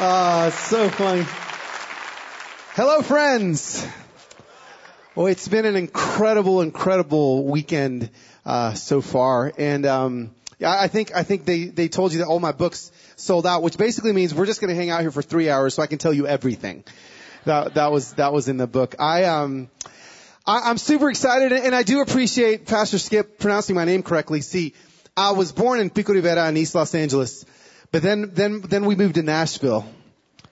Ah, so funny. Hello, friends. Well, it's been an incredible, incredible weekend uh, so far, and um, I think I think they they told you that all my books sold out, which basically means we're just going to hang out here for three hours so I can tell you everything. That that was that was in the book. I um. I, I'm super excited, and I do appreciate Pastor Skip pronouncing my name correctly. See, I was born in Pico Rivera in East Los Angeles, but then then then we moved to Nashville,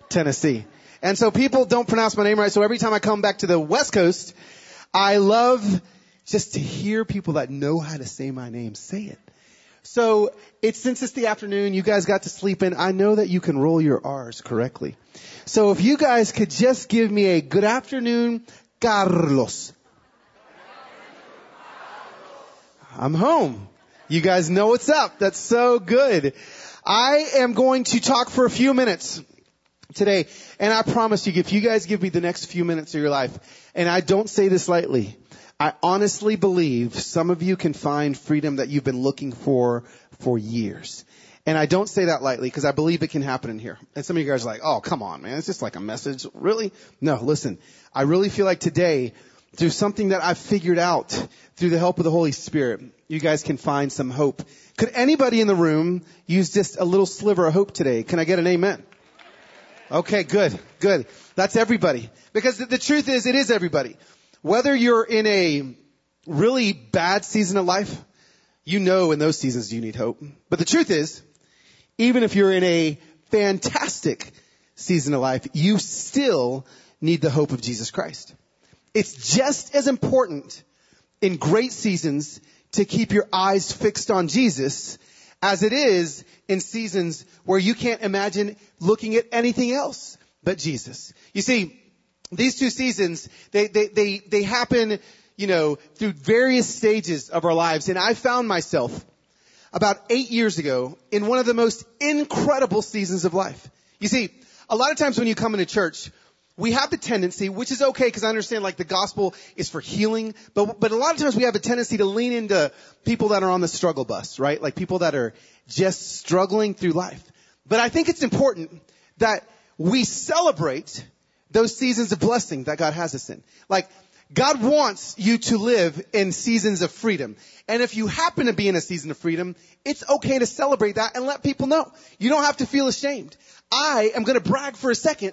Tennessee, and so people don't pronounce my name right. So every time I come back to the West Coast, I love just to hear people that know how to say my name say it. So it's since it's the afternoon, you guys got to sleep in. I know that you can roll your R's correctly. So if you guys could just give me a good afternoon, Carlos. I'm home. You guys know what's up. That's so good. I am going to talk for a few minutes today, and I promise you, if you guys give me the next few minutes of your life, and I don't say this lightly, I honestly believe some of you can find freedom that you've been looking for for years. And I don't say that lightly because I believe it can happen in here. And some of you guys are like, oh, come on, man. It's just like a message. Really? No, listen. I really feel like today through something that I've figured out through the help of the Holy Spirit, you guys can find some hope. Could anybody in the room use just a little sliver of hope today? Can I get an amen? Okay, good, good. That's everybody. Because the, the truth is, it is everybody. Whether you're in a really bad season of life, you know in those seasons you need hope. But the truth is, even if you're in a fantastic season of life, you still need the hope of Jesus Christ. It's just as important in great seasons to keep your eyes fixed on Jesus as it is in seasons where you can't imagine looking at anything else but Jesus. You see, these two seasons, they, they, they, they happen, you know, through various stages of our lives. And I found myself about eight years ago in one of the most incredible seasons of life. You see, a lot of times when you come into church, we have the tendency, which is okay because I understand like the gospel is for healing, but, but a lot of times we have a tendency to lean into people that are on the struggle bus, right? Like people that are just struggling through life. But I think it's important that we celebrate those seasons of blessing that God has us in. Like, God wants you to live in seasons of freedom. And if you happen to be in a season of freedom, it's okay to celebrate that and let people know. You don't have to feel ashamed. I am going to brag for a second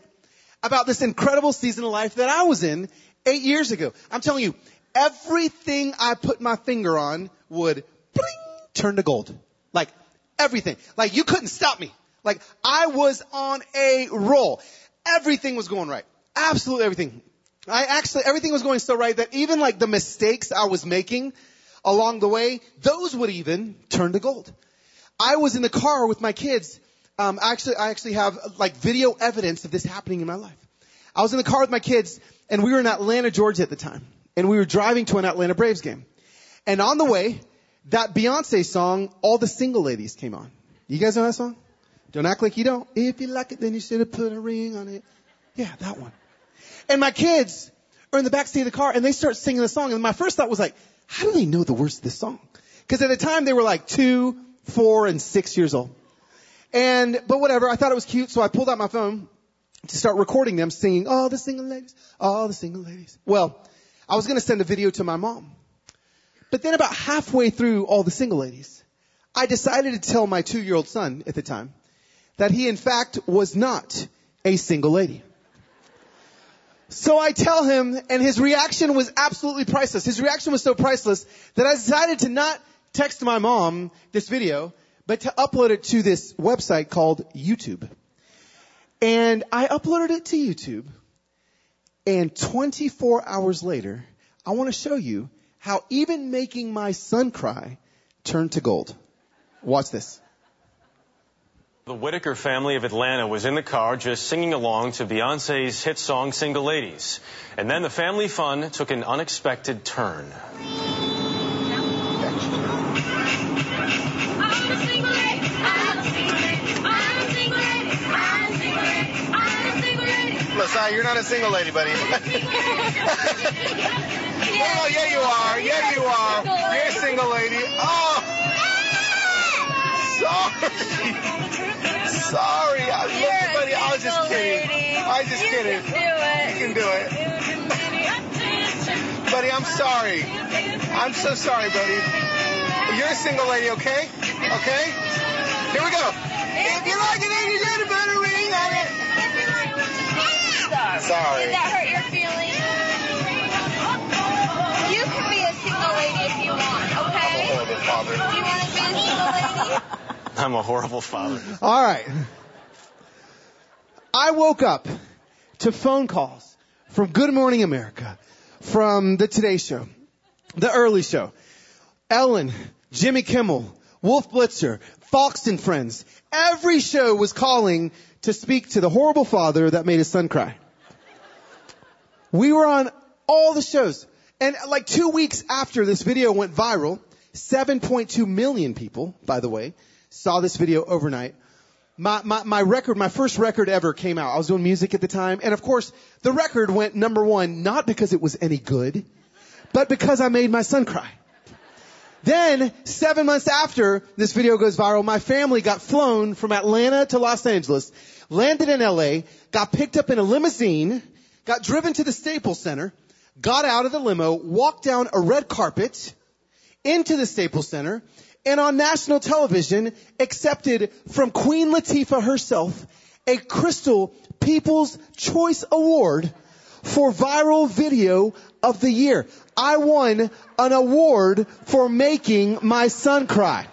about this incredible season of life that I was in eight years ago. I'm telling you, everything I put my finger on would bling, turn to gold. Like everything. Like you couldn't stop me. Like I was on a roll. Everything was going right. Absolutely everything. I actually, everything was going so right that even like the mistakes I was making along the way, those would even turn to gold. I was in the car with my kids um, actually, I actually have like video evidence of this happening in my life. I was in the car with my kids, and we were in Atlanta, Georgia at the time, and we were driving to an Atlanta Braves game. And on the way, that Beyonce song, "All the Single Ladies" came on. You guys know that song? Don't act like you don't. If you like it, then you should have put a ring on it. Yeah, that one. And my kids are in the backseat of the car, and they start singing the song. And my first thought was like, how do they know the words to this song? Because at the time they were like two, four, and six years old. And, but whatever, I thought it was cute, so I pulled out my phone to start recording them singing, all the single ladies, all the single ladies. Well, I was gonna send a video to my mom. But then about halfway through all the single ladies, I decided to tell my two year old son at the time that he in fact was not a single lady. So I tell him, and his reaction was absolutely priceless. His reaction was so priceless that I decided to not text my mom this video, but to upload it to this website called YouTube. And I uploaded it to YouTube. And 24 hours later, I want to show you how even making my son cry turned to gold. Watch this. The Whittaker family of Atlanta was in the car just singing along to Beyonce's hit song Single Ladies. And then the family fun took an unexpected turn. You're not a single lady, buddy. oh, yeah, you are. Yeah, you are. You're a single lady. Oh. So sorry. sorry. I, You're look, buddy, I was just kidding. lady. I was just you kidding. Can do it. You can do it. Buddy, I'm sorry. I'm so sorry, buddy. You're a single lady, okay? Okay? Here we go. If you like it, then you get a better ring on it. Sorry. Did that hurt your feelings? You can be a single lady if you want, okay? I'm a horrible father. Do you want to be a single lady? I'm a horrible father. All right. I woke up to phone calls from Good Morning America, from the Today Show, the Early Show, Ellen, Jimmy Kimmel, Wolf Blitzer, Fox and Friends. Every show was calling to speak to the horrible father that made his son cry. We were on all the shows. And like two weeks after this video went viral, 7.2 million people, by the way, saw this video overnight. My, my, my record, my first record ever came out. I was doing music at the time. And of course, the record went number one, not because it was any good, but because I made my son cry. Then, seven months after this video goes viral, my family got flown from Atlanta to Los Angeles, landed in LA, got picked up in a limousine, got driven to the Staples Center, got out of the limo, walked down a red carpet into the Staples Center, and on national television accepted from Queen Latifah herself a Crystal People's Choice Award for viral video of the year. I won an award for making my son cry.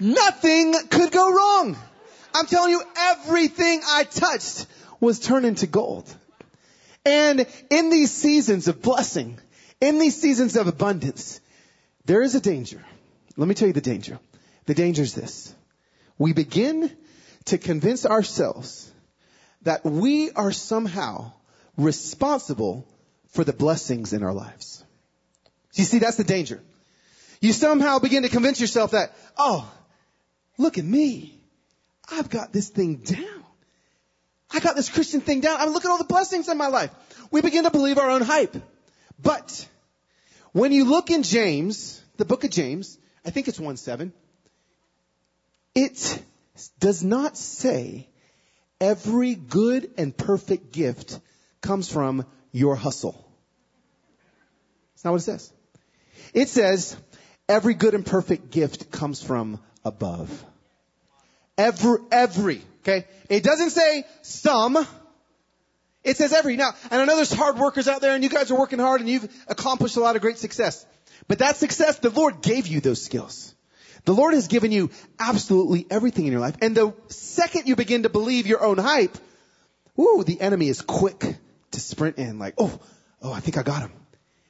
Nothing could go wrong. I'm telling you, everything I touched was turned into gold. And in these seasons of blessing, in these seasons of abundance, there is a danger. Let me tell you the danger. The danger is this. We begin to convince ourselves that we are somehow responsible for the blessings in our lives. You see, that's the danger. You somehow begin to convince yourself that, oh, look at me. I've got this thing down. I got this Christian thing down. I mean, look at all the blessings in my life. We begin to believe our own hype. But when you look in James, the book of James, I think it's 1 7, it does not say every good and perfect gift comes from your hustle. That's not what it says. It says every good and perfect gift comes from above. Every, every, okay? It doesn't say some. It says every. Now, and I know there's hard workers out there and you guys are working hard and you've accomplished a lot of great success. But that success, the Lord gave you those skills. The Lord has given you absolutely everything in your life. And the second you begin to believe your own hype, ooh, the enemy is quick to sprint in like, oh, oh, I think I got him.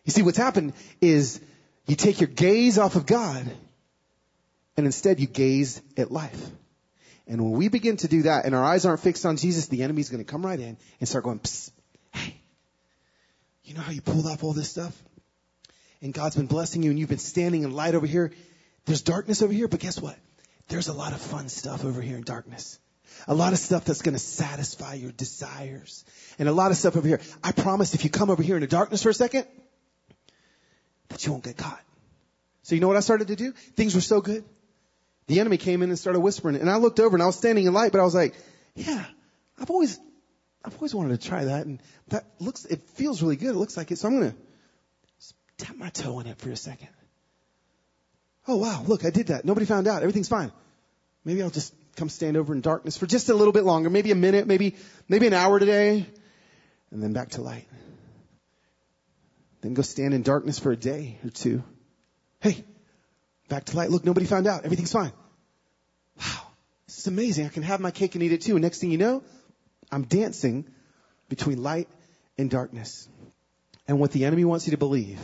You see, what's happened is you take your gaze off of God and instead you gaze at life. And when we begin to do that and our eyes aren't fixed on Jesus, the enemy's going to come right in and start going, Psst, hey, you know how you pulled off all this stuff? And God's been blessing you and you've been standing in light over here. There's darkness over here, but guess what? There's a lot of fun stuff over here in darkness. A lot of stuff that's going to satisfy your desires. And a lot of stuff over here. I promise if you come over here in the darkness for a second, that you won't get caught. So you know what I started to do? Things were so good. The enemy came in and started whispering. And I looked over and I was standing in light, but I was like, yeah, I've always, I've always wanted to try that. And that looks, it feels really good. It looks like it. So I'm going to tap my toe in it for a second. Oh wow, look, I did that. Nobody found out. Everything's fine. Maybe I'll just come stand over in darkness for just a little bit longer, maybe a minute, maybe, maybe an hour today, and then back to light. Then go stand in darkness for a day or two. Hey, back to light. Look, nobody found out. Everything's fine. Wow, this is amazing. I can have my cake and eat it too. And next thing you know, I'm dancing between light and darkness. And what the enemy wants you to believe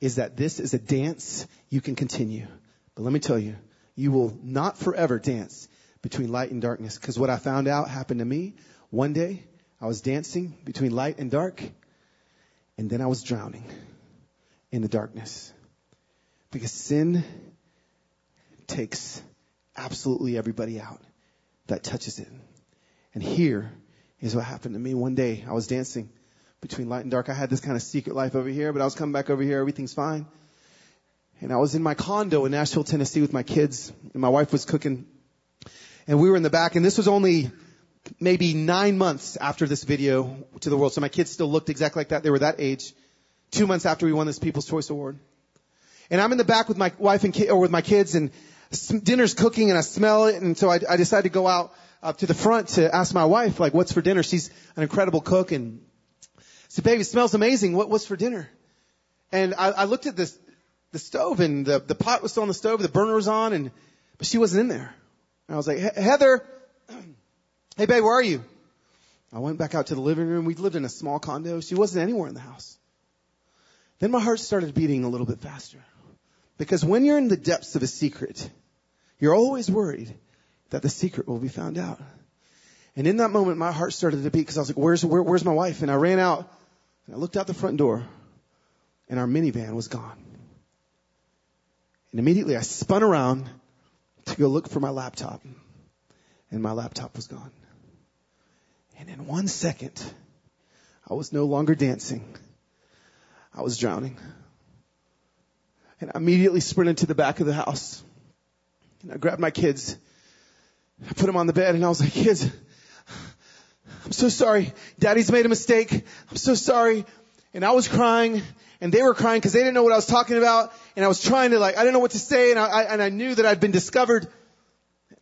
is that this is a dance you can continue. But let me tell you, you will not forever dance between light and darkness. Because what I found out happened to me one day, I was dancing between light and dark, and then I was drowning in the darkness. Because sin takes absolutely everybody out that touches it. And here is what happened to me one day. I was dancing between light and dark. I had this kind of secret life over here, but I was coming back over here. Everything's fine. And I was in my condo in Nashville, Tennessee with my kids and my wife was cooking and we were in the back and this was only maybe nine months after this video to the world. So my kids still looked exactly like that. They were that age. Two months after we won this People's Choice Award. And I'm in the back with my wife and or with my kids and dinner's cooking and I smell it. And so I, I decided to go out up to the front to ask my wife, like, what's for dinner? She's an incredible cook and I said, baby, it smells amazing. What, what's for dinner? And I, I looked at this, the stove and the, the pot was still on the stove, the burner was on and, but she wasn't in there. And I was like, "He- Heather, hey babe, where are you? I went back out to the living room. We lived in a small condo. She wasn't anywhere in the house. Then my heart started beating a little bit faster. Because when you're in the depths of a secret, you're always worried that the secret will be found out. And in that moment, my heart started to beat because I was like, where's, where, where's my wife? And I ran out and I looked out the front door and our minivan was gone. And immediately I spun around to go look for my laptop and my laptop was gone. And in one second, I was no longer dancing. I was drowning. And I immediately sprinted to the back of the house. And I grabbed my kids. I put them on the bed and I was like, kids, I'm so sorry. Daddy's made a mistake. I'm so sorry. And I was crying and they were crying because they didn't know what I was talking about. And I was trying to like, I didn't know what to say and I, I, and I knew that I'd been discovered.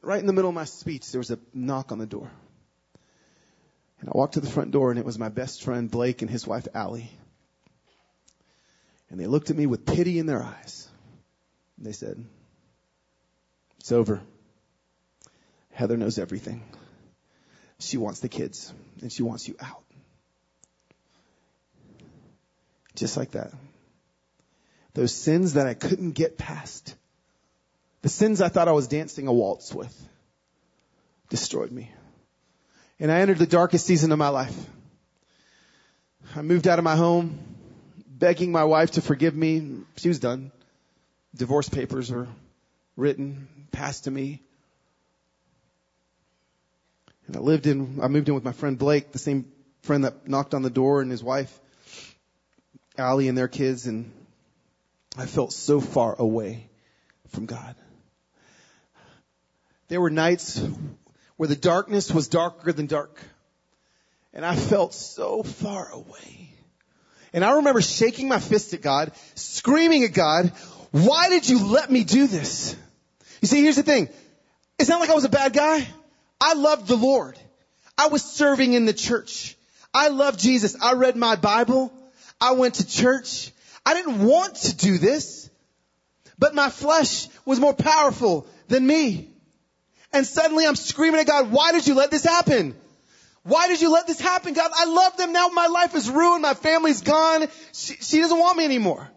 Right in the middle of my speech, there was a knock on the door. And I walked to the front door and it was my best friend Blake and his wife Allie. And they looked at me with pity in their eyes. And they said, it's over. Heather knows everything. She wants the kids and she wants you out. Just like that. Those sins that I couldn't get past. The sins I thought I was dancing a waltz with destroyed me. And I entered the darkest season of my life. I moved out of my home, begging my wife to forgive me. She was done. Divorce papers were written, passed to me. And I lived in, I moved in with my friend Blake, the same friend that knocked on the door and his wife, Allie and their kids, and I felt so far away from God. There were nights where the darkness was darker than dark. And I felt so far away. And I remember shaking my fist at God, screaming at God, why did you let me do this? You see, here's the thing. It's not like I was a bad guy. I loved the Lord. I was serving in the church. I loved Jesus. I read my Bible. I went to church. I didn't want to do this, but my flesh was more powerful than me. And suddenly I'm screaming at God, why did you let this happen? Why did you let this happen, God? I love them now. My life is ruined. My family's gone. She, she doesn't want me anymore.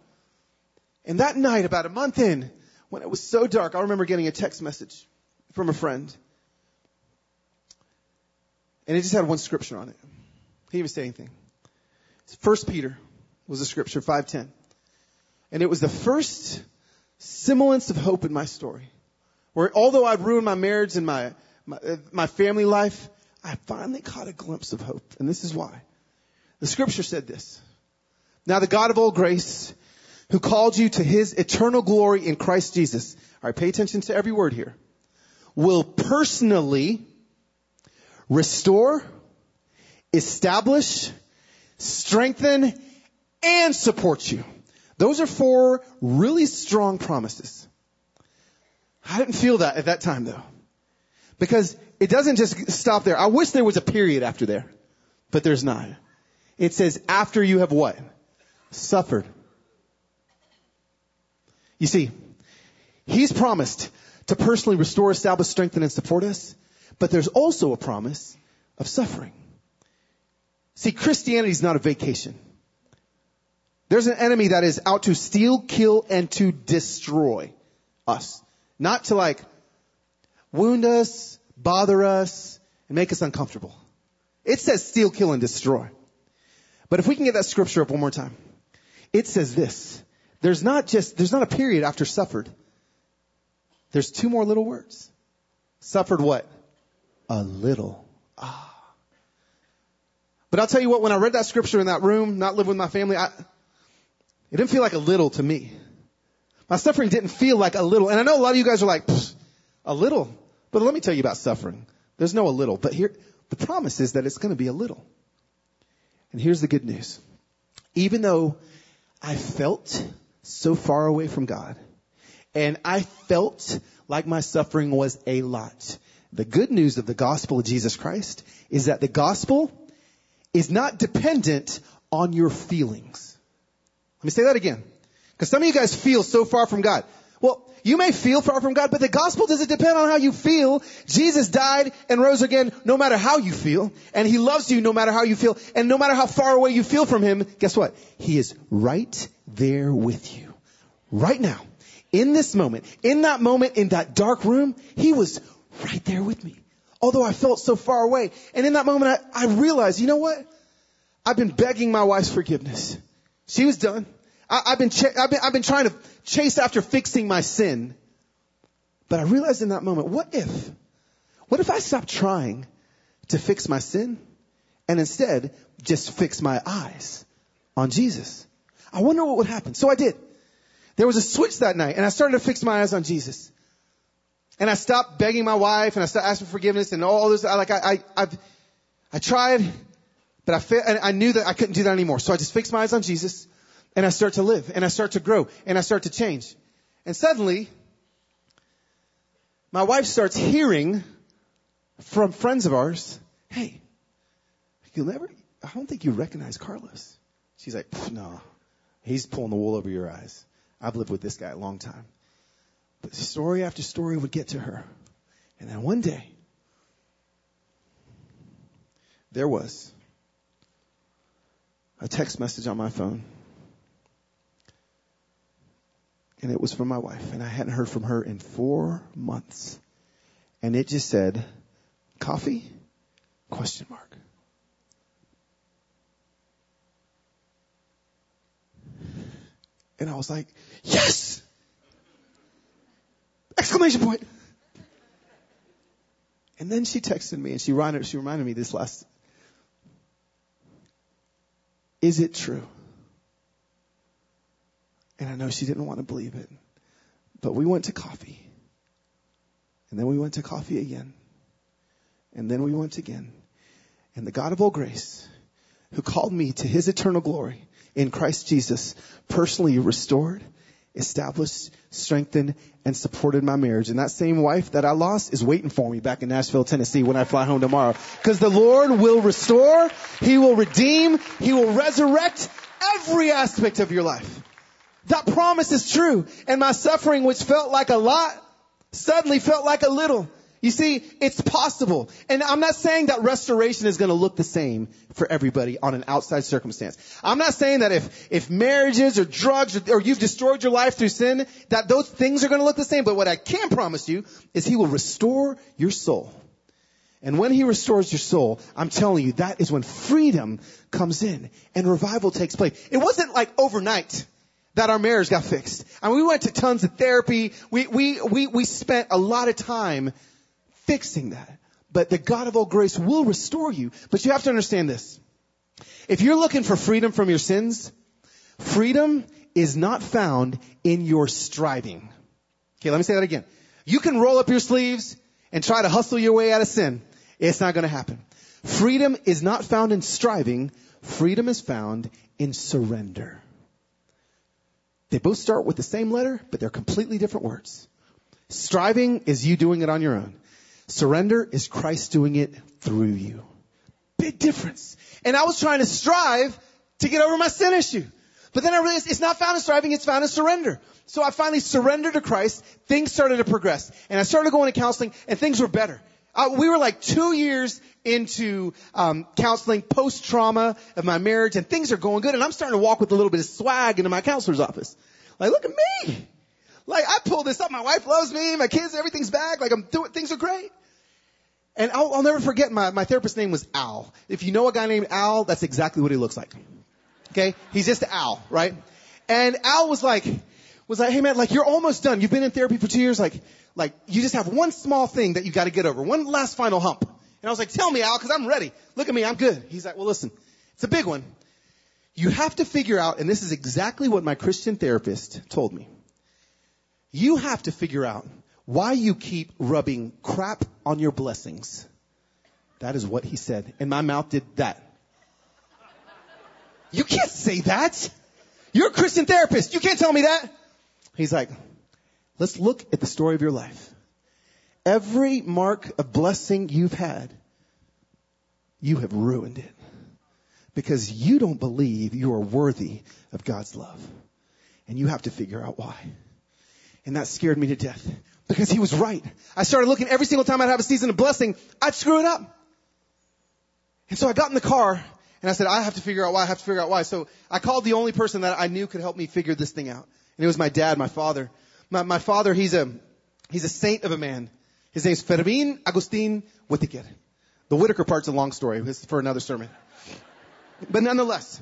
And that night, about a month in, when it was so dark, I remember getting a text message from a friend. And it just had one scripture on it. He didn't even say anything. First Peter was the scripture, 510. And it was the first semblance of hope in my story. Where although I'd ruined my marriage and my, my, uh, my family life, I finally caught a glimpse of hope. And this is why. The scripture said this. Now the God of all grace, who called you to his eternal glory in Christ Jesus. Alright, pay attention to every word here. Will personally restore, establish, strengthen, and support you. Those are four really strong promises. I didn't feel that at that time though. Because it doesn't just stop there. I wish there was a period after there, but there's not. It says after you have what? Suffered. You see, He's promised to personally restore, establish, strengthen, and support us, but there's also a promise of suffering. See, Christianity is not a vacation. There's an enemy that is out to steal, kill, and to destroy us. Not to like wound us, bother us, and make us uncomfortable. It says steal, kill, and destroy. But if we can get that scripture up one more time, it says this. There's not just, there's not a period after suffered. There's two more little words. Suffered what? A little. Ah. But I'll tell you what, when I read that scripture in that room, not living with my family, I, it didn't feel like a little to me. My suffering didn't feel like a little. And I know a lot of you guys are like, "Pfft, a little. But let me tell you about suffering. There's no a little. But here, the promise is that it's going to be a little. And here's the good news. Even though I felt so far away from God, and I felt like my suffering was a lot, the good news of the gospel of Jesus Christ is that the gospel is not dependent on your feelings. Let me say that again. Because some of you guys feel so far from God. Well, you may feel far from God, but the gospel doesn't depend on how you feel. Jesus died and rose again no matter how you feel. And He loves you no matter how you feel. And no matter how far away you feel from Him, guess what? He is right there with you. Right now. In this moment. In that moment, in that dark room, He was right there with me. Although I felt so far away. And in that moment, I, I realized, you know what? I've been begging my wife's forgiveness. She was done. I, I've been, ch- I've been, I've been trying to chase after fixing my sin. But I realized in that moment, what if, what if I stopped trying to fix my sin and instead just fix my eyes on Jesus? I wonder what would happen. So I did. There was a switch that night and I started to fix my eyes on Jesus. And I stopped begging my wife and I stopped asking for forgiveness and all this. I, like I, I, I've, I tried, but I, fa- I knew that I couldn't do that anymore. So I just fixed my eyes on Jesus and I start to live and I start to grow and I start to change. And suddenly, my wife starts hearing from friends of ours, hey, you'll never, I don't think you recognize Carlos. She's like, no, he's pulling the wool over your eyes. I've lived with this guy a long time. But story after story would get to her. And then one day, there was a text message on my phone. And it was from my wife. And I hadn't heard from her in four months. And it just said, coffee? Question mark. And I was like, yes! Exclamation point. And then she texted me and she reminded, she reminded me this last. Is it true? And I know she didn't want to believe it. But we went to coffee. And then we went to coffee again. And then we went again. And the God of all grace, who called me to his eternal glory in Christ Jesus, personally restored, established, strengthened, and supported my marriage. And that same wife that I lost is waiting for me back in Nashville, Tennessee when I fly home tomorrow. Because the Lord will restore, He will redeem, He will resurrect every aspect of your life. That promise is true. And my suffering, which felt like a lot, suddenly felt like a little. You see, it's possible. And I'm not saying that restoration is going to look the same for everybody on an outside circumstance. I'm not saying that if, if marriages or drugs or, or you've destroyed your life through sin, that those things are going to look the same. But what I can promise you is He will restore your soul. And when He restores your soul, I'm telling you, that is when freedom comes in and revival takes place. It wasn't like overnight that our marriage got fixed. And we went to tons of therapy. We, we, we, we spent a lot of time fixing that. But the God of all grace will restore you. But you have to understand this. If you're looking for freedom from your sins, freedom is not found in your striving. Okay, let me say that again. You can roll up your sleeves and try to hustle your way out of sin. It's not going to happen. Freedom is not found in striving. Freedom is found in surrender. They both start with the same letter, but they're completely different words. Striving is you doing it on your own. Surrender is Christ doing it through you. Big difference. And I was trying to strive to get over my sin issue. But then I realized it's not found in striving, it's found in surrender. So I finally surrendered to Christ. Things started to progress. And I started going to counseling and things were better. Uh, we were like two years into um, counseling post trauma of my marriage, and things are going good. And I'm starting to walk with a little bit of swag into my counselor's office. Like, look at me. Like, I pulled this up. My wife loves me. My kids, everything's back. Like, I'm doing things are great. And I'll, I'll never forget my my therapist's name was Al. If you know a guy named Al, that's exactly what he looks like. Okay, he's just Al, right? And Al was like, was like, hey man, like you're almost done. You've been in therapy for two years. Like, like you just have one small thing that you got to get over, one last final hump. And I was like, tell me, Al, because I'm ready. Look at me, I'm good. He's like, well, listen, it's a big one. You have to figure out, and this is exactly what my Christian therapist told me. You have to figure out why you keep rubbing crap on your blessings. That is what he said. And my mouth did that. You can't say that. You're a Christian therapist. You can't tell me that. He's like, let's look at the story of your life. Every mark of blessing you've had, you have ruined it because you don't believe you are worthy of God's love. And you have to figure out why. And that scared me to death because he was right. I started looking every single time I'd have a season of blessing, I'd screw it up. And so I got in the car and I said, I have to figure out why. I have to figure out why. So I called the only person that I knew could help me figure this thing out. And it was my dad, my father. My, my father, he's a, he's a saint of a man. His name's Fermin Agustin Whittaker. The Whittaker part's a long story. Is for another sermon. But nonetheless,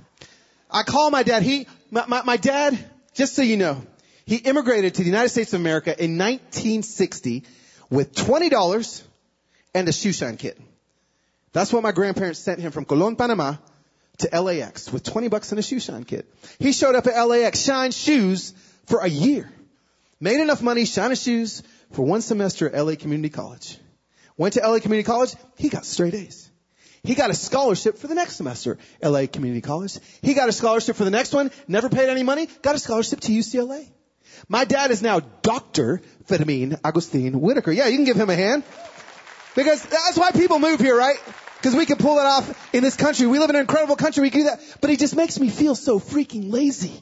I call my dad. He, my, my, my dad, just so you know, he immigrated to the United States of America in 1960 with $20 and a shoe shine kit. That's what my grandparents sent him from Colon, Panama to LAX with 20 bucks and a shoe shine kit. He showed up at LAX, shined shoes for a year. Made enough money, shining shoes for one semester at LA Community College. Went to LA Community College, he got straight A's. He got a scholarship for the next semester, LA Community College. He got a scholarship for the next one, never paid any money, got a scholarship to UCLA. My dad is now Dr. Fermin Agustin Whittaker. Yeah, you can give him a hand. Because that's why people move here, right? Because we can pull it off in this country. We live in an incredible country. We can do that. But he just makes me feel so freaking lazy.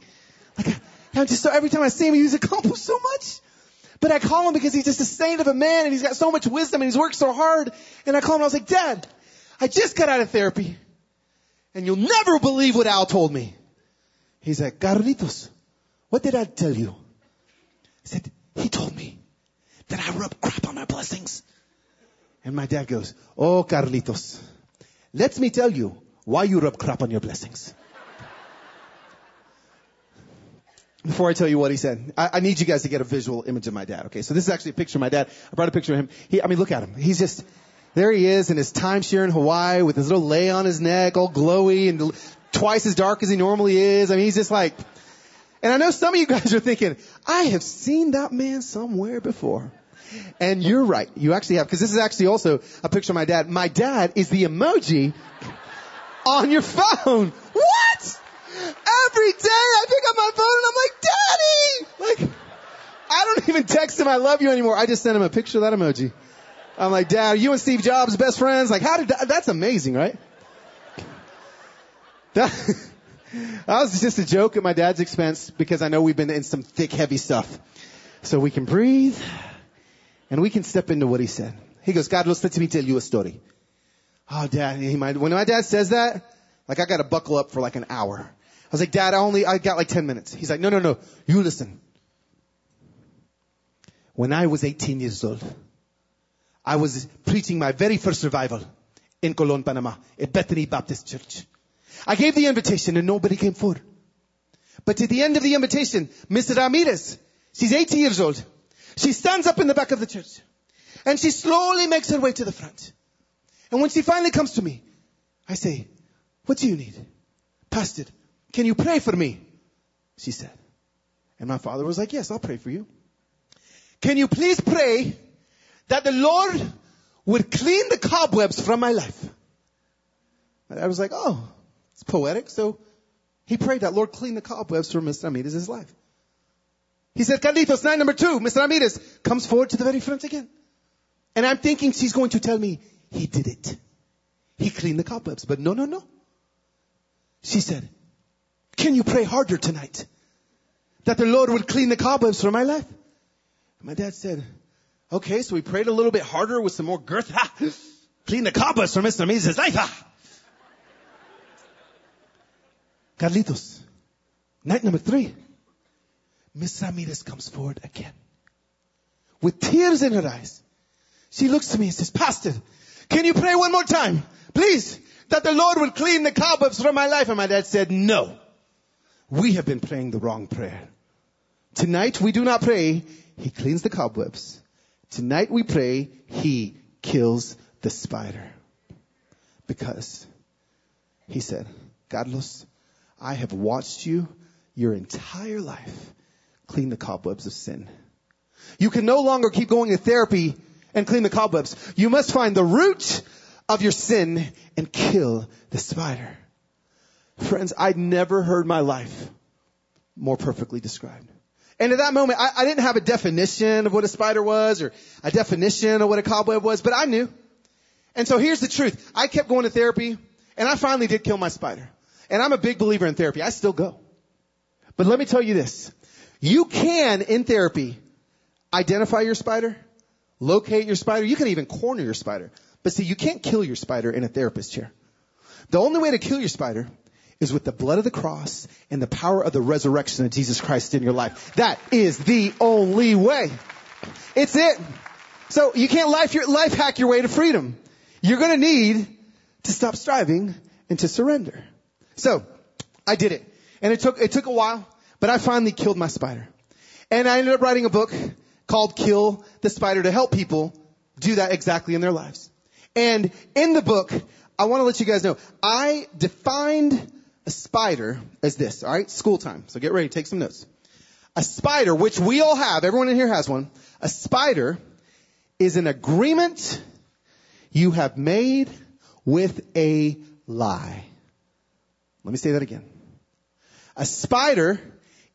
Like, I'm just so, every time I see him, he's accomplished so much. But I call him because he's just a saint of a man and he's got so much wisdom and he's worked so hard. And I call him and I was like, Dad, I just got out of therapy and you'll never believe what Al told me. He's like, Carlitos, what did I tell you? I said, he told me that I rub crap on my blessings. And my dad goes, Oh, Carlitos, let me tell you why you rub crap on your blessings. Before I tell you what he said, I, I, need you guys to get a visual image of my dad. Okay, so this is actually a picture of my dad. I brought a picture of him. He, I mean, look at him. He's just, there he is in his timeshare in Hawaii with his little lei on his neck, all glowy and twice as dark as he normally is. I mean, he's just like, and I know some of you guys are thinking, I have seen that man somewhere before. And you're right. You actually have, because this is actually also a picture of my dad. My dad is the emoji on your phone. What? Every day I pick up my phone and I'm like, Daddy! Like, I don't even text him I love you anymore. I just send him a picture of that emoji. I'm like, Dad, you and Steve Jobs best friends? Like, how did that, that's amazing, right? That, that was just a joke at my dad's expense because I know we've been in some thick, heavy stuff. So we can breathe and we can step into what he said. He goes, Carlos, let me tell you a story. Oh, dad, he might, when my dad says that, like I gotta buckle up for like an hour. I was like, dad, I only, I got like 10 minutes. He's like, no, no, no, you listen. When I was 18 years old, I was preaching my very first revival in Colon, Panama, at Bethany Baptist Church. I gave the invitation and nobody came forward. But at the end of the invitation, Mrs. Ramirez, she's 80 years old. She stands up in the back of the church and she slowly makes her way to the front. And when she finally comes to me, I say, what do you need? Pastor, can you pray for me? She said. And my father was like, yes, I'll pray for you. Can you please pray that the Lord would clean the cobwebs from my life? I was like, oh, it's poetic. So he prayed that Lord clean the cobwebs from Mr. Ramirez's life. He said, Carlitos, night number two, Mr. Ramirez comes forward to the very front again. And I'm thinking she's going to tell me he did it. He cleaned the cobwebs. But no, no, no. She said, can you pray harder tonight? That the Lord would clean the cobwebs from my life? And my dad said, okay, so we prayed a little bit harder with some more girth. Ha! Clean the cobwebs from Mr. Ramirez's life. Ha! Carlitos, night number three. Miss Ramirez comes forward again. With tears in her eyes. She looks to me and says, Pastor, can you pray one more time? Please, that the Lord will clean the cobwebs from my life. And my dad said, no. We have been praying the wrong prayer. Tonight we do not pray, He cleans the cobwebs. Tonight we pray, He kills the spider. Because He said, Carlos, I have watched you your entire life clean the cobwebs of sin. You can no longer keep going to therapy and clean the cobwebs. You must find the root of your sin and kill the spider. Friends, I'd never heard my life more perfectly described. And at that moment, I, I didn't have a definition of what a spider was or a definition of what a cobweb was, but I knew. And so here's the truth. I kept going to therapy and I finally did kill my spider. And I'm a big believer in therapy. I still go. But let me tell you this. You can, in therapy, identify your spider, locate your spider. You can even corner your spider. But see, you can't kill your spider in a therapist chair. The only way to kill your spider is with the blood of the cross and the power of the resurrection of Jesus Christ in your life. That is the only way. It's it. So you can't life your life hack your way to freedom. You're going to need to stop striving and to surrender. So I did it. And it took, it took a while, but I finally killed my spider. And I ended up writing a book called Kill the Spider to help people do that exactly in their lives. And in the book, I want to let you guys know, I defined a spider as this, alright? School time. So get ready, take some notes. A spider, which we all have, everyone in here has one, a spider is an agreement you have made with a lie. Let me say that again. A spider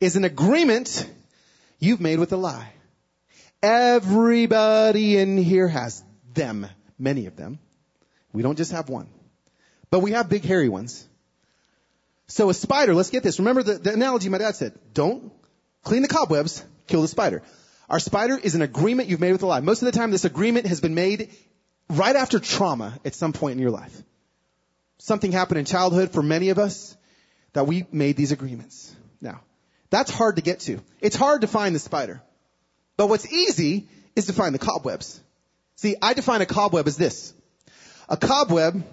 is an agreement you've made with a lie. Everybody in here has them, many of them. We don't just have one. But we have big hairy ones. So a spider, let's get this. Remember the, the analogy my dad said. Don't clean the cobwebs, kill the spider. Our spider is an agreement you've made with the lie. Most of the time this agreement has been made right after trauma at some point in your life. Something happened in childhood for many of us that we made these agreements. Now, that's hard to get to. It's hard to find the spider. But what's easy is to find the cobwebs. See, I define a cobweb as this. A cobweb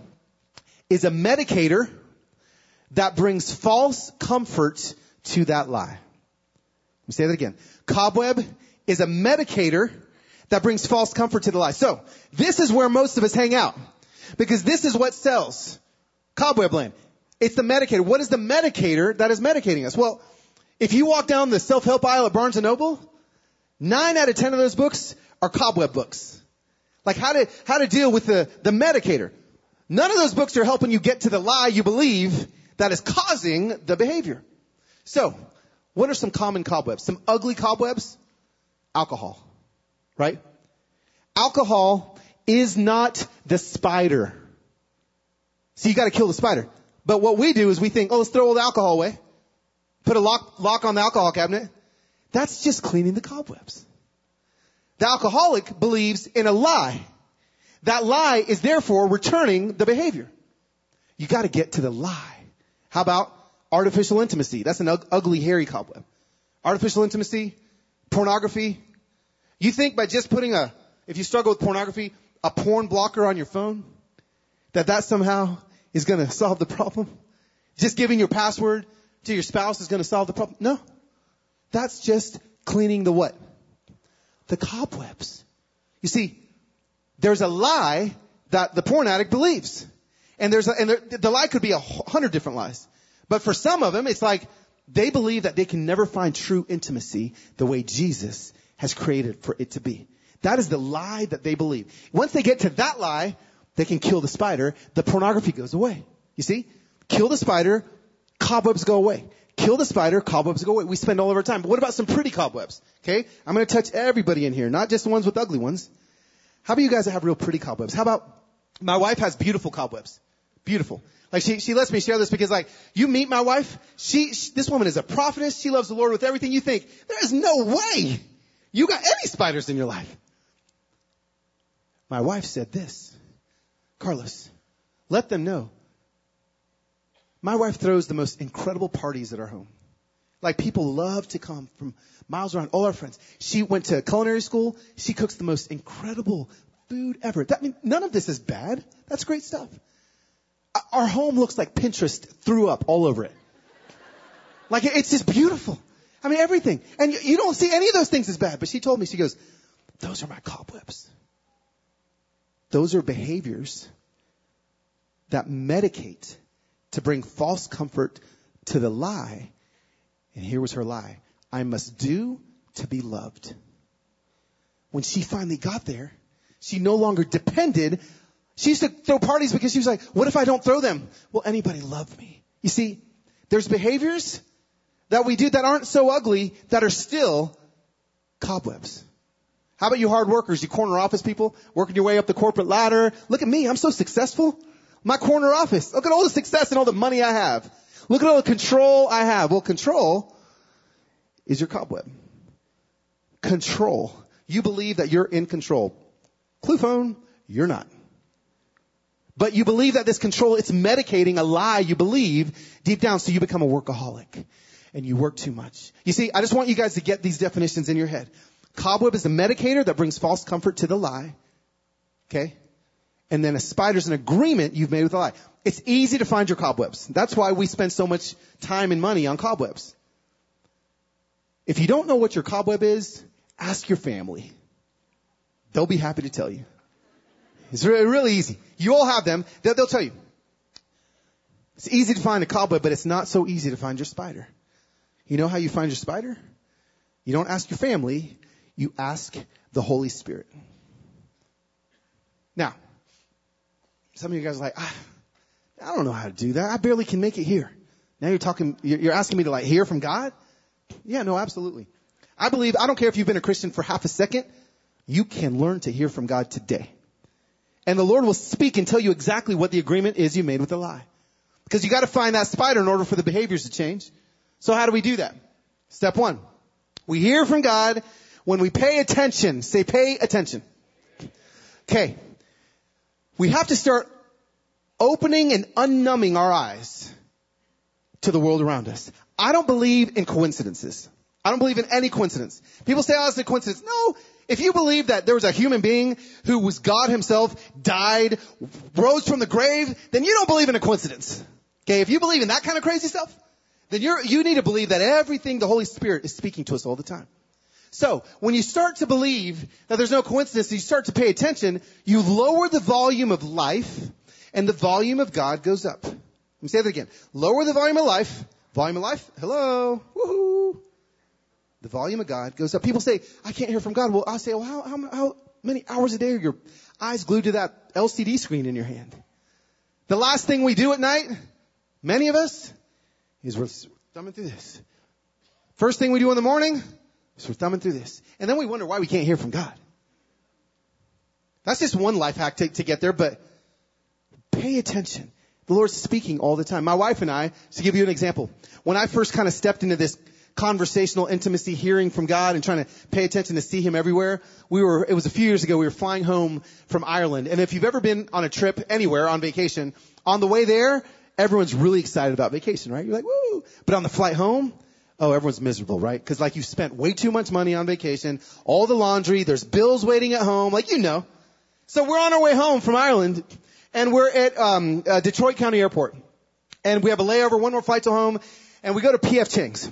is a medicator that brings false comfort to that lie. Let me say that again. Cobweb is a medicator that brings false comfort to the lie. So, this is where most of us hang out. Because this is what sells. Cobweb land. It's the medicator. What is the medicator that is medicating us? Well, if you walk down the self-help aisle at Barnes & Noble, nine out of ten of those books are cobweb books. Like how to, how to deal with the, the medicator. None of those books are helping you get to the lie you believe that is causing the behavior. So, what are some common cobwebs? Some ugly cobwebs? Alcohol. Right? Alcohol is not the spider. So you gotta kill the spider. But what we do is we think, oh, let's throw all the alcohol away. Put a lock, lock on the alcohol cabinet. That's just cleaning the cobwebs. The alcoholic believes in a lie. That lie is therefore returning the behavior. You gotta get to the lie. How about artificial intimacy? That's an ugly, hairy cobweb. Artificial intimacy, pornography. You think by just putting a, if you struggle with pornography, a porn blocker on your phone, that that somehow is gonna solve the problem? Just giving your password to your spouse is gonna solve the problem? No. That's just cleaning the what? The cobwebs. You see, there's a lie that the porn addict believes. And there's a, and there, the lie could be a hundred different lies. But for some of them, it's like they believe that they can never find true intimacy the way Jesus has created for it to be. That is the lie that they believe. Once they get to that lie, they can kill the spider. The pornography goes away. You see? Kill the spider, cobwebs go away. Kill the spider, cobwebs go away. We spend all of our time. But what about some pretty cobwebs? Okay? I'm gonna touch everybody in here, not just the ones with ugly ones. How about you guys that have real pretty cobwebs? How about my wife has beautiful cobwebs? Beautiful. Like she, she lets me share this because like, you meet my wife, she, she, this woman is a prophetess, she loves the Lord with everything you think. There is no way you got any spiders in your life. My wife said this, Carlos, let them know. My wife throws the most incredible parties at our home. Like people love to come from miles around, all our friends. She went to culinary school. She cooks the most incredible food ever. That I mean, none of this is bad. That's great stuff. Our home looks like Pinterest threw up all over it. Like it's just beautiful. I mean, everything. And you, you don't see any of those things as bad. But she told me, she goes, those are my cobwebs. Those are behaviors that medicate to bring false comfort to the lie. And here was her lie. I must do to be loved. when she finally got there, she no longer depended. She used to throw parties because she was like, what if I don't throw them? Will anybody love me? You see, there's behaviors that we do that aren't so ugly that are still cobwebs. How about you hard workers, you corner office people, working your way up the corporate ladder? Look at me, I'm so successful. My corner office. Look at all the success and all the money I have. Look at all the control I have. Well, control is your cobweb. Control. You believe that you're in control. Clue phone, you're not. But you believe that this control, it's medicating a lie you believe deep down so you become a workaholic and you work too much. You see, I just want you guys to get these definitions in your head. Cobweb is a medicator that brings false comfort to the lie. Okay? And then a spider is an agreement you've made with the lie. It's easy to find your cobwebs. That's why we spend so much time and money on cobwebs. If you don't know what your cobweb is, ask your family. They'll be happy to tell you. It's really, really easy. You all have them. They'll, they'll tell you. It's easy to find a cobweb, but it's not so easy to find your spider. You know how you find your spider? You don't ask your family. You ask the Holy Spirit. Now, some of you guys are like, ah, I don't know how to do that. I barely can make it here. Now you're talking, you're asking me to like hear from God? Yeah, no, absolutely. I believe, I don't care if you've been a Christian for half a second, you can learn to hear from God today. And the Lord will speak and tell you exactly what the agreement is you made with the lie. Because you gotta find that spider in order for the behaviors to change. So how do we do that? Step one. We hear from God when we pay attention. Say pay attention. Okay. We have to start opening and unnumbing our eyes to the world around us. I don't believe in coincidences. I don't believe in any coincidence. People say, oh, it's a coincidence. No. If you believe that there was a human being who was God himself, died, rose from the grave, then you don't believe in a coincidence. Okay, if you believe in that kind of crazy stuff, then you're, you need to believe that everything the Holy Spirit is speaking to us all the time. So, when you start to believe that there's no coincidence, you start to pay attention, you lower the volume of life, and the volume of God goes up. Let me say that again. Lower the volume of life, volume of life, hello, woohoo. The volume of God goes up. People say, I can't hear from God. Well, I'll say, well, how, how, how many hours a day are your eyes glued to that LCD screen in your hand? The last thing we do at night, many of us, is we're thumbing through this. First thing we do in the morning is we're thumbing through this. And then we wonder why we can't hear from God. That's just one life hack to, to get there, but pay attention. The Lord's speaking all the time. My wife and I, to give you an example, when I first kind of stepped into this conversational intimacy, hearing from God and trying to pay attention to see Him everywhere, we were, it was a few years ago, we were flying home from Ireland. And if you've ever been on a trip anywhere on vacation, on the way there, everyone's really excited about vacation, right? You're like, woo! But on the flight home, oh, everyone's miserable, right? Cause like you spent way too much money on vacation, all the laundry, there's bills waiting at home, like you know. So we're on our way home from Ireland, and we're at um, uh, Detroit County Airport, and we have a layover, one more flight to home, and we go to PF Chang's.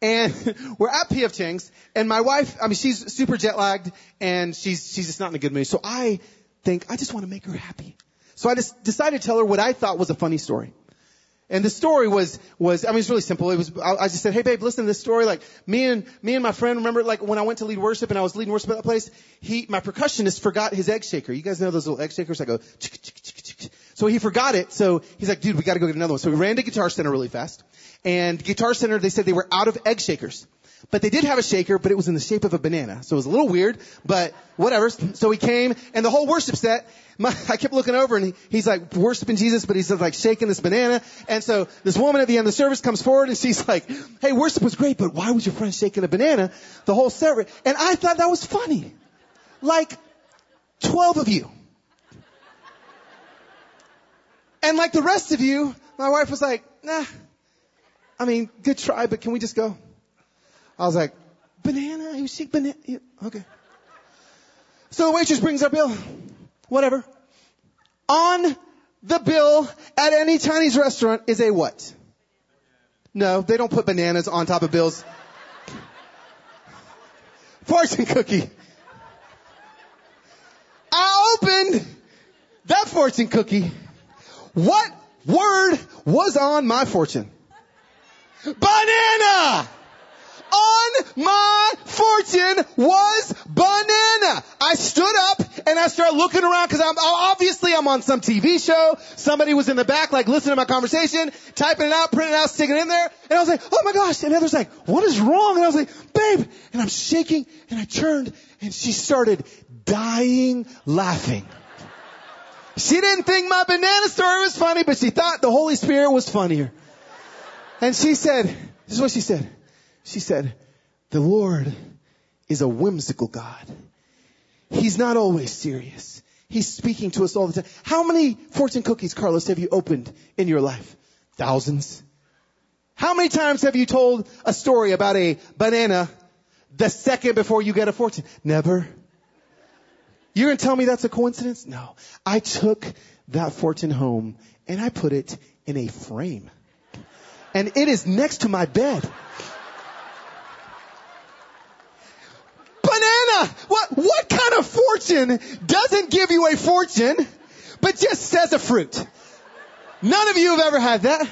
And we're at PF Chang's, and my wife, I mean, she's super jet lagged, and she's she's just not in a good mood. So I think I just want to make her happy. So I just decided to tell her what I thought was a funny story. And the story was, was, I mean, it's really simple. It was, I, I just said, hey babe, listen to this story. Like, me and, me and my friend, remember, like, when I went to lead worship and I was leading worship at that place, he, my percussionist forgot his egg shaker. You guys know those little egg shakers that go, so he forgot it. So he's like, dude, we gotta go get another one. So we ran to Guitar Center really fast. And Guitar Center, they said they were out of egg shakers. But they did have a shaker, but it was in the shape of a banana. So it was a little weird, but whatever. So he came, and the whole worship set, my, I kept looking over, and he, he's like worshiping Jesus, but he's like shaking this banana. And so this woman at the end of the service comes forward, and she's like, hey, worship was great, but why was your friend shaking a banana the whole service? And I thought that was funny. Like, 12 of you. And like the rest of you, my wife was like, nah, I mean, good try, but can we just go? I was like, banana? You see banana? Okay. So the waitress brings our bill. Whatever. On the bill at any Chinese restaurant is a what? No, they don't put bananas on top of bills. Fortune cookie. I opened that fortune cookie. What word was on my fortune? Banana! on my fortune was banana. I stood up and I started looking around because I'm obviously I'm on some TV show. Somebody was in the back, like listening to my conversation, typing it out, printing it out, sticking it in there. And I was like, oh my gosh. And Heather's like, what is wrong? And I was like, babe. And I'm shaking and I turned and she started dying laughing. She didn't think my banana story was funny, but she thought the Holy Spirit was funnier. And she said, this is what she said. She said, the Lord is a whimsical God. He's not always serious. He's speaking to us all the time. How many fortune cookies, Carlos, have you opened in your life? Thousands. How many times have you told a story about a banana the second before you get a fortune? Never. You're going to tell me that's a coincidence? No. I took that fortune home and I put it in a frame. And it is next to my bed. Banana! What, what kind of fortune doesn't give you a fortune, but just says a fruit? None of you have ever had that.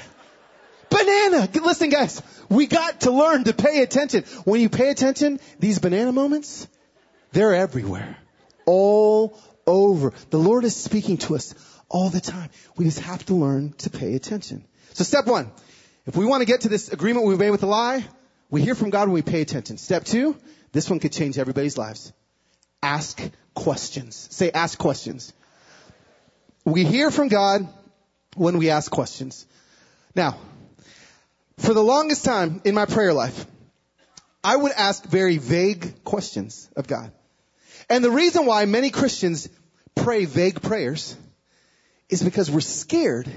Banana! Listen guys, we got to learn to pay attention. When you pay attention, these banana moments, they're everywhere all over. The Lord is speaking to us all the time. We just have to learn to pay attention. So step one, if we want to get to this agreement we've made with the lie, we hear from God when we pay attention. Step two, this one could change everybody's lives. Ask questions. Say ask questions. We hear from God when we ask questions. Now, for the longest time in my prayer life, I would ask very vague questions of God. And the reason why many Christians pray vague prayers is because we're scared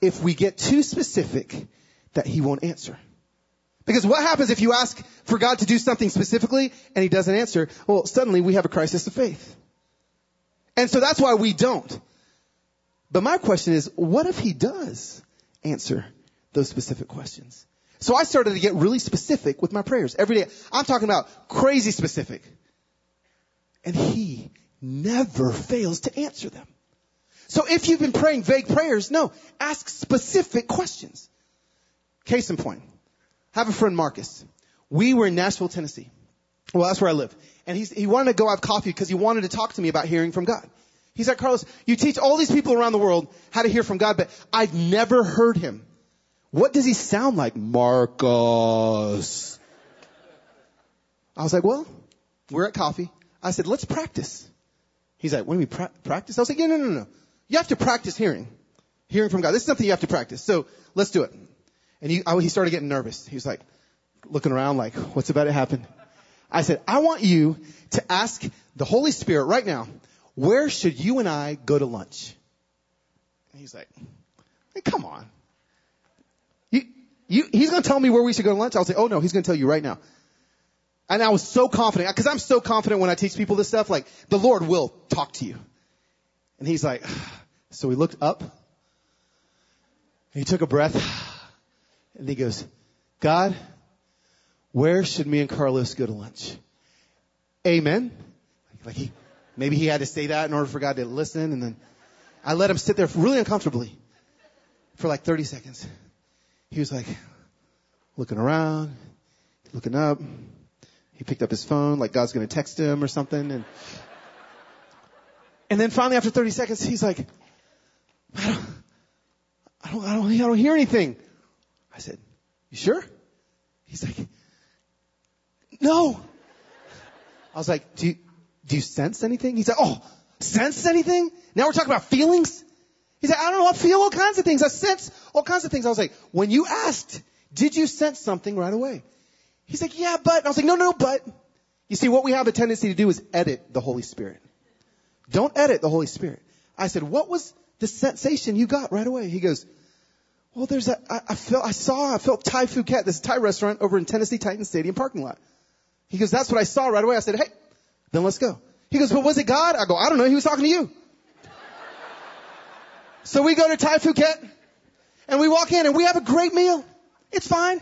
if we get too specific that he won't answer. Because what happens if you ask for God to do something specifically and he doesn't answer? Well, suddenly we have a crisis of faith. And so that's why we don't. But my question is, what if he does answer those specific questions? So I started to get really specific with my prayers every day. I'm talking about crazy specific. And he never fails to answer them. So if you've been praying vague prayers, no, ask specific questions. Case in point, have a friend Marcus. We were in Nashville, Tennessee. Well, that's where I live. And he's, he wanted to go have coffee because he wanted to talk to me about hearing from God. He's like, Carlos, you teach all these people around the world how to hear from God, but I've never heard him. What does he sound like? Marcus. I was like, well, we're at coffee. I said, let's practice. He's like, what do mean pra- practice? I was like, yeah, no, no, no. You have to practice hearing. Hearing from God. This is something you have to practice. So let's do it. And he, I, he started getting nervous. He was like, looking around like, what's about to happen? I said, I want you to ask the Holy Spirit right now, where should you and I go to lunch? And he's like, hey, come on. You, you, he's going to tell me where we should go to lunch. I'll say, oh no, he's going to tell you right now. And I was so confident, because I'm so confident when I teach people this stuff, like, the Lord will talk to you. And he's like, so he looked up, he took a breath, and he goes, God, where should me and Carlos go to lunch? Amen. Like he, maybe he had to say that in order for God to listen, and then I let him sit there really uncomfortably for like 30 seconds. He was like, looking around, looking up, he picked up his phone, like God's going to text him or something. And, and then finally after 30 seconds, he's like, I don't, I don't, I don't, I don't hear anything. I said, you sure? He's like, no. I was like, do you, do you sense anything? He's like, oh, sense anything? Now we're talking about feelings? He's like, I don't know, I feel all kinds of things. I sense all kinds of things. I was like, when you asked, did you sense something right away? He's like, yeah, but. I was like, no, no, but. You see, what we have a tendency to do is edit the Holy Spirit. Don't edit the Holy Spirit. I said, what was the sensation you got right away? He goes, well, there's a, I, I felt, I saw, I felt Thai Phuket, this Thai restaurant over in Tennessee Titan Stadium parking lot. He goes, that's what I saw right away. I said, hey, then let's go. He goes, but was it God? I go, I don't know. He was talking to you. so we go to Thai Phuket and we walk in and we have a great meal. It's fine.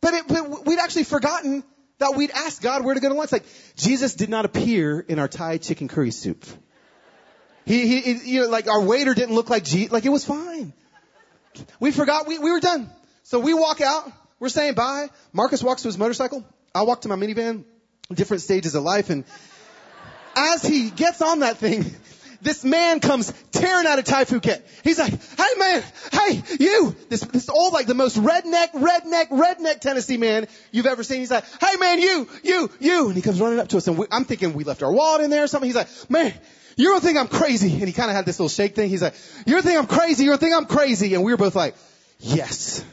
But, it, but we'd actually forgotten that we'd asked God where to go to lunch. Like, Jesus did not appear in our Thai chicken curry soup. He, he, you know, like our waiter didn't look like G, like it was fine. We forgot, we, we were done. So we walk out, We're saying bye. Marcus walks to his motorcycle. I walk to my minivan, different stages of life. And as he gets on that thing, this man comes tearing out of Thai Phuket. He's like, hey man, hey, you, this, this old, like the most redneck, redneck, redneck Tennessee man you've ever seen. He's like, hey man, you, you, you. And he comes running up to us and we, I'm thinking we left our wallet in there or something. He's like, man, you don't think I'm crazy. And he kind of had this little shake thing. He's like, you don't think I'm crazy. You don't think I'm crazy. And we were both like, yes.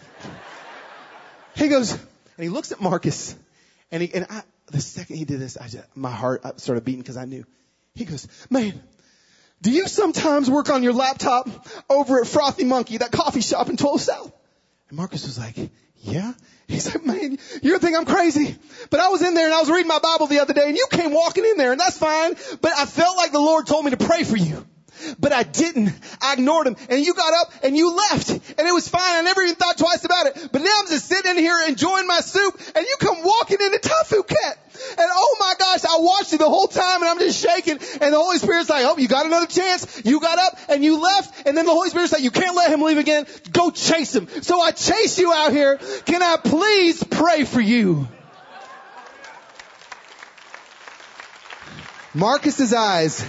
He goes, and he looks at Marcus and he, and I, the second he did this, I just, my heart uh, started beating because I knew. He goes, man, do you sometimes work on your laptop over at Frothy Monkey, that coffee shop in 12 South? And Marcus was like, yeah. He's like, man, you think I'm crazy. But I was in there and I was reading my Bible the other day and you came walking in there and that's fine. But I felt like the Lord told me to pray for you. But I didn't. I ignored him. And you got up and you left. And it was fine. I never even thought twice about it. But now I'm just sitting in here enjoying my soup and you come walking in into Thai Phuket. And oh my gosh, I watched you the whole time and I'm just shaking. And the Holy Spirit's like, oh, you got another chance. You got up and you left. And then the Holy Spirit's like, you can't let him leave again. Go chase him. So I chase you out here. Can I please pray for you? Marcus's eyes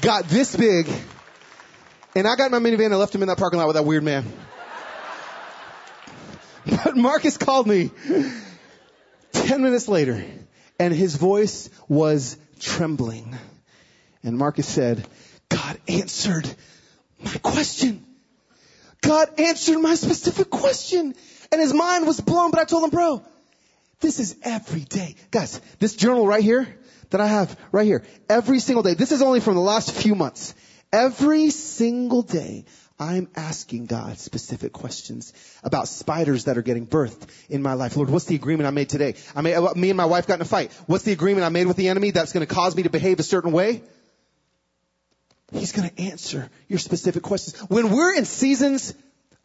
got this big, and I got in my minivan and left him in that parking lot with that weird man. But Marcus called me 10 minutes later, and his voice was trembling. And Marcus said, God answered my question. God answered my specific question. And his mind was blown, but I told him, bro, this is every day. Guys, this journal right here, that I have right here. Every single day. This is only from the last few months. Every single day, I'm asking God specific questions about spiders that are getting birthed in my life. Lord, what's the agreement I made today? I made, me and my wife got in a fight. What's the agreement I made with the enemy that's going to cause me to behave a certain way? He's going to answer your specific questions. When we're in seasons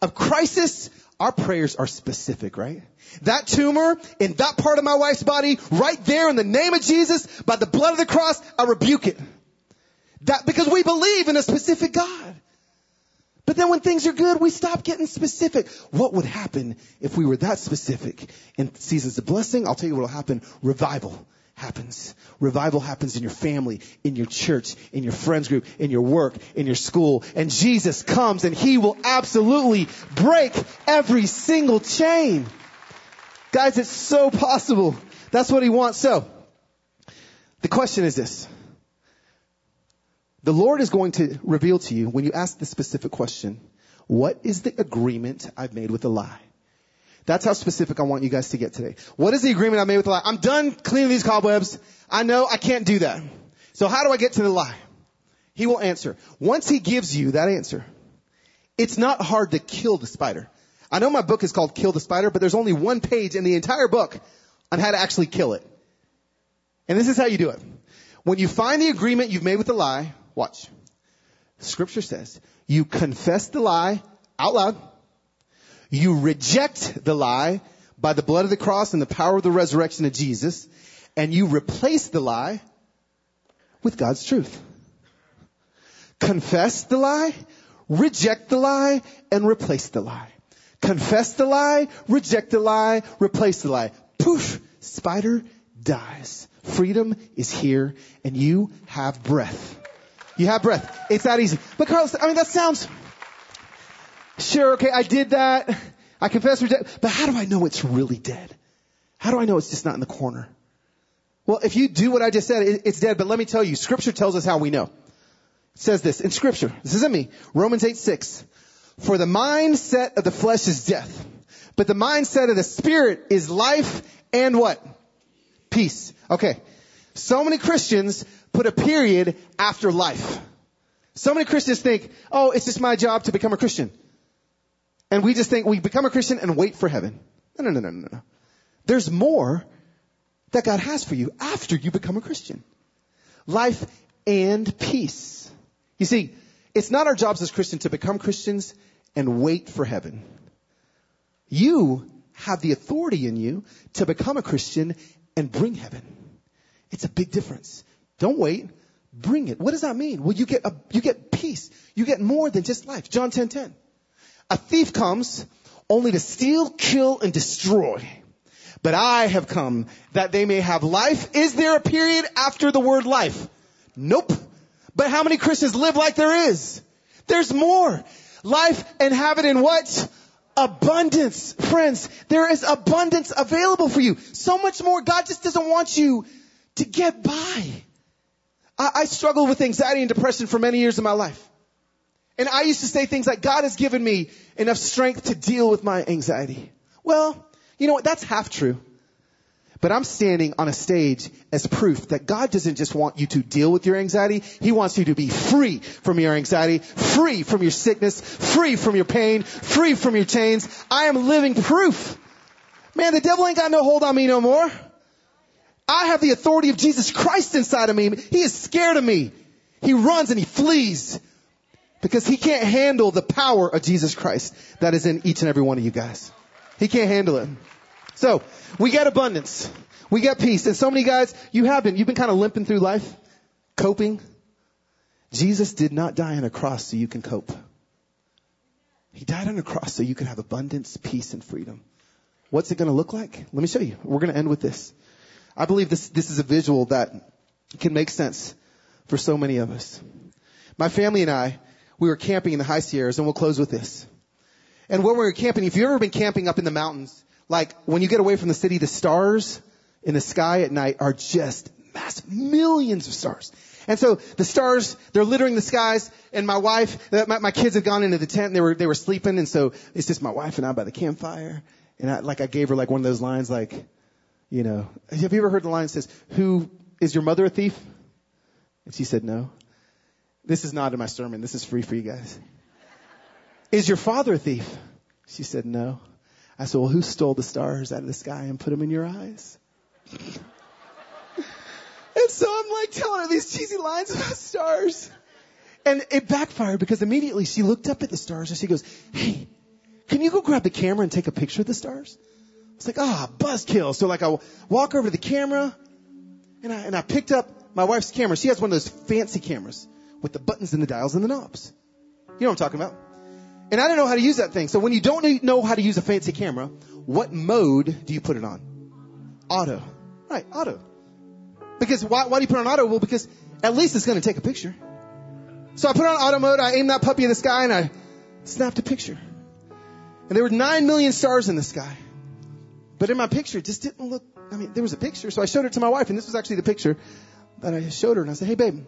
of crisis, our prayers are specific, right? That tumor in that part of my wife's body, right there in the name of Jesus, by the blood of the cross, I rebuke it. That, because we believe in a specific God. But then when things are good, we stop getting specific. What would happen if we were that specific in seasons of blessing? I'll tell you what will happen. Revival happens. Revival happens in your family, in your church, in your friends group, in your work, in your school. And Jesus comes and he will absolutely break every single chain. Guys, it's so possible. That's what he wants. So, the question is this. The Lord is going to reveal to you when you ask the specific question, what is the agreement I've made with the lie? That's how specific I want you guys to get today. What is the agreement I made with the lie? I'm done cleaning these cobwebs. I know I can't do that. So how do I get to the lie? He will answer. Once he gives you that answer, it's not hard to kill the spider. I know my book is called Kill the Spider, but there's only one page in the entire book on how to actually kill it. And this is how you do it. When you find the agreement you've made with the lie, watch. Scripture says, you confess the lie out loud you reject the lie by the blood of the cross and the power of the resurrection of Jesus, and you replace the lie with God's truth. Confess the lie, reject the lie, and replace the lie. Confess the lie, reject the lie, replace the lie. Poof, spider dies. Freedom is here, and you have breath. You have breath. It's that easy. But Carlos, I mean, that sounds, Sure, okay, I did that. I confess, reject, but how do I know it's really dead? How do I know it's just not in the corner? Well, if you do what I just said, it's dead, but let me tell you, scripture tells us how we know. It says this in scripture. This isn't me. Romans 8, 6. For the mindset of the flesh is death, but the mindset of the spirit is life and what? Peace. Okay. So many Christians put a period after life. So many Christians think, oh, it's just my job to become a Christian. And we just think we become a Christian and wait for heaven. No, no, no, no, no. no. There's more that God has for you after you become a Christian. Life and peace. You see, it's not our jobs as Christians to become Christians and wait for heaven. You have the authority in you to become a Christian and bring heaven. It's a big difference. Don't wait. Bring it. What does that mean? Well, you get a, you get peace. You get more than just life. John 10, 10. A thief comes only to steal, kill, and destroy. But I have come that they may have life. Is there a period after the word life? Nope. But how many Christians live like there is? There's more. Life and have it in what? Abundance. Friends, there is abundance available for you. So much more. God just doesn't want you to get by. I, I struggled with anxiety and depression for many years of my life. And I used to say things like, God has given me enough strength to deal with my anxiety. Well, you know what? That's half true. But I'm standing on a stage as proof that God doesn't just want you to deal with your anxiety. He wants you to be free from your anxiety, free from your sickness, free from your pain, free from your chains. I am living proof. Man, the devil ain't got no hold on me no more. I have the authority of Jesus Christ inside of me. He is scared of me. He runs and he flees because he can't handle the power of Jesus Christ that is in each and every one of you guys. He can't handle it. So, we get abundance. We get peace. And so many guys, you have been, you've been kind of limping through life, coping. Jesus did not die on a cross so you can cope. He died on a cross so you can have abundance, peace, and freedom. What's it going to look like? Let me show you. We're going to end with this. I believe this, this is a visual that can make sense for so many of us. My family and I, we were camping in the high Sierras and we'll close with this. And when we were camping, if you've ever been camping up in the mountains, like when you get away from the city, the stars in the sky at night are just massive, millions of stars. And so the stars, they're littering the skies, and my wife, uh, my, my kids have gone into the tent, and they were, they were sleeping, and so it's just my wife and I by the campfire. And I, like I gave her like one of those lines like, you know, have you ever heard the line that says, who, is your mother a thief? And she said no. This is not in my sermon. This is free for you guys. Is your father a thief? She said no. I said, well, who stole the stars out of the sky and put them in your eyes? and so I'm like telling her these cheesy lines about stars. And it backfired because immediately she looked up at the stars and she goes, hey, can you go grab the camera and take a picture of the stars? I was like, ah, oh, buzzkill. So like I walk over to the camera and I, and I picked up my wife's camera. She has one of those fancy cameras with the buttons and the dials and the knobs. You know what I'm talking about? And I don't know how to use that thing. So when you don't know how to use a fancy camera, what mode do you put it on? Auto. Right, auto. Because why, why do you put on auto? Well, because at least it's going to take a picture. So I put on auto mode, I aimed that puppy in the sky, and I snapped a picture. And there were nine million stars in the sky. But in my picture, it just didn't look, I mean, there was a picture. So I showed it to my wife, and this was actually the picture that I showed her. And I said, hey, babe,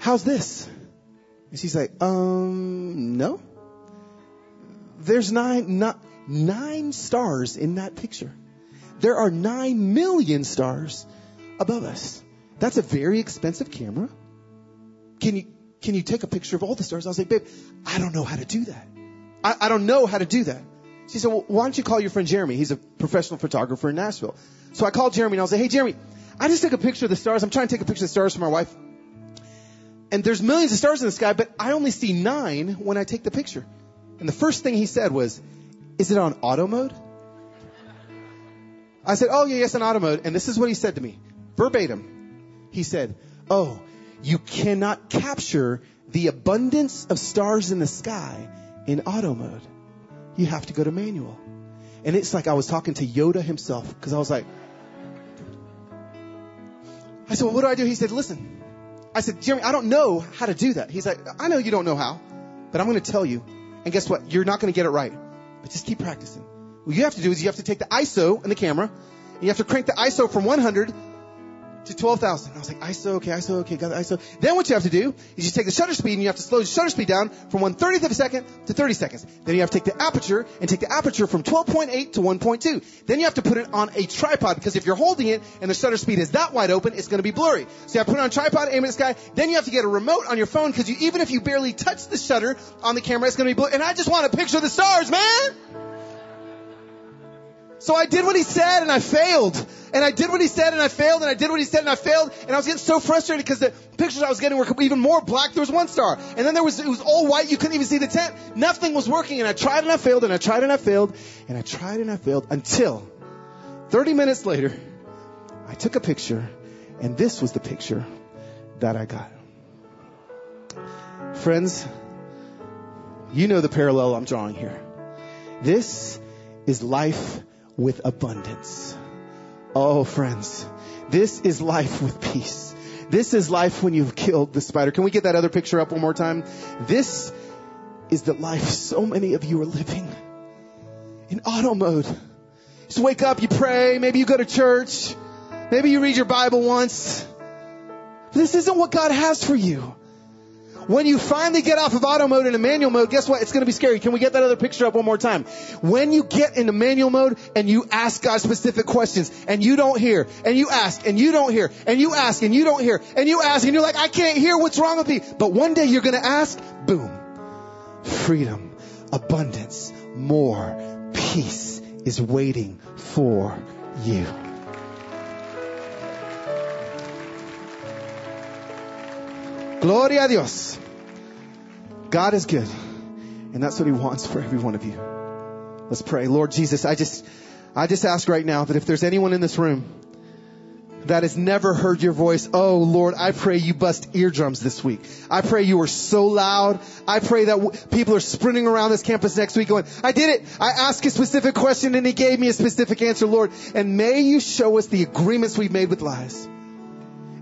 how's this? And she's like, um, no. There's nine, not, nine stars in that picture. There are nine million stars above us. That's a very expensive camera. Can you, can you take a picture of all the stars? I was like, babe, I don't know how to do that. I, I don't know how to do that. She said, well, why don't you call your friend Jeremy? He's a professional photographer in Nashville. So I called Jeremy and I was like, hey, Jeremy, I just took a picture of the stars. I'm trying to take a picture of the stars for my wife. And there's millions of stars in the sky, but I only see nine when I take the picture. And the first thing he said was, is it on auto mode? I said, oh yeah, yes, on auto mode. And this is what he said to me, verbatim. He said, oh, you cannot capture the abundance of stars in the sky in auto mode. You have to go to manual. And it's like I was talking to Yoda himself because I was like, I said, well, what do I do? He said, listen, I said, Jeremy, I don't know how to do that. He's like, I know you don't know how, but I'm going to tell you. And guess what? You're not going to get it right, but just keep practicing. What you have to do is you have to take the ISO and the camera, and you have to crank the ISO from 100 to 12,000. I was like, ISO, okay, ISO, okay, got the ISO. Then what you have to do is you take the shutter speed and you have to slow the shutter speed down from 1 30th of a second to 30 seconds. Then you have to take the aperture and take the aperture from 12.8 to 1.2. Then you have to put it on a tripod because if you're holding it and the shutter speed is that wide open, it's going to be blurry. So you have to put it on a tripod, aim at the sky. Then you have to get a remote on your phone because you, even if you barely touch the shutter on the camera, it's going to be blurry. And I just want a picture of the stars, man! So I did what he said and I failed. And I did what he said and I failed and I did what he said and I failed. And I was getting so frustrated because the pictures I was getting were even more black. There was one star. And then there was, it was all white. You couldn't even see the tent. Nothing was working. And I tried and I failed and I tried and I failed and I tried and I failed until 30 minutes later, I took a picture and this was the picture that I got. Friends, you know the parallel I'm drawing here. This is life with abundance. Oh, friends, this is life with peace. This is life when you've killed the spider. Can we get that other picture up one more time? This is the life so many of you are living in auto mode. Just wake up, you pray, maybe you go to church, maybe you read your Bible once. This isn't what God has for you. When you finally get off of auto mode into manual mode, guess what? It's going to be scary. Can we get that other picture up one more time? When you get into manual mode and you ask God specific questions and you don't hear and you ask and you don't hear and you ask and you don't hear and you ask and you're like, I can't hear what's wrong with me. But one day you're going to ask, boom, freedom, abundance, more peace is waiting for you. Gloria a Dios. God is good. And that's what he wants for every one of you. Let's pray. Lord Jesus, I just, I just ask right now that if there's anyone in this room that has never heard your voice, oh Lord, I pray you bust eardrums this week. I pray you are so loud. I pray that w- people are sprinting around this campus next week going, I did it. I asked a specific question and he gave me a specific answer, Lord. And may you show us the agreements we've made with lies.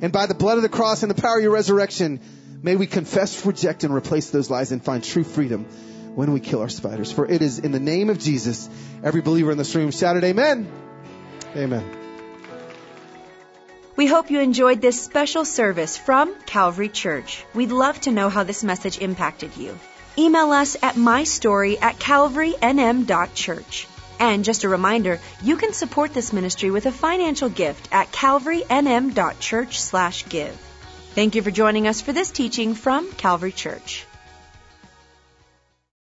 And by the blood of the cross and the power of your resurrection, may we confess, reject, and replace those lies and find true freedom when we kill our spiders. For it is in the name of Jesus, every believer in this room shouted, Amen. Amen. We hope you enjoyed this special service from Calvary Church. We'd love to know how this message impacted you. Email us at mystory at calvarynm.church. And just a reminder, you can support this ministry with a financial gift at calvarynm.church/give. Thank you for joining us for this teaching from Calvary Church.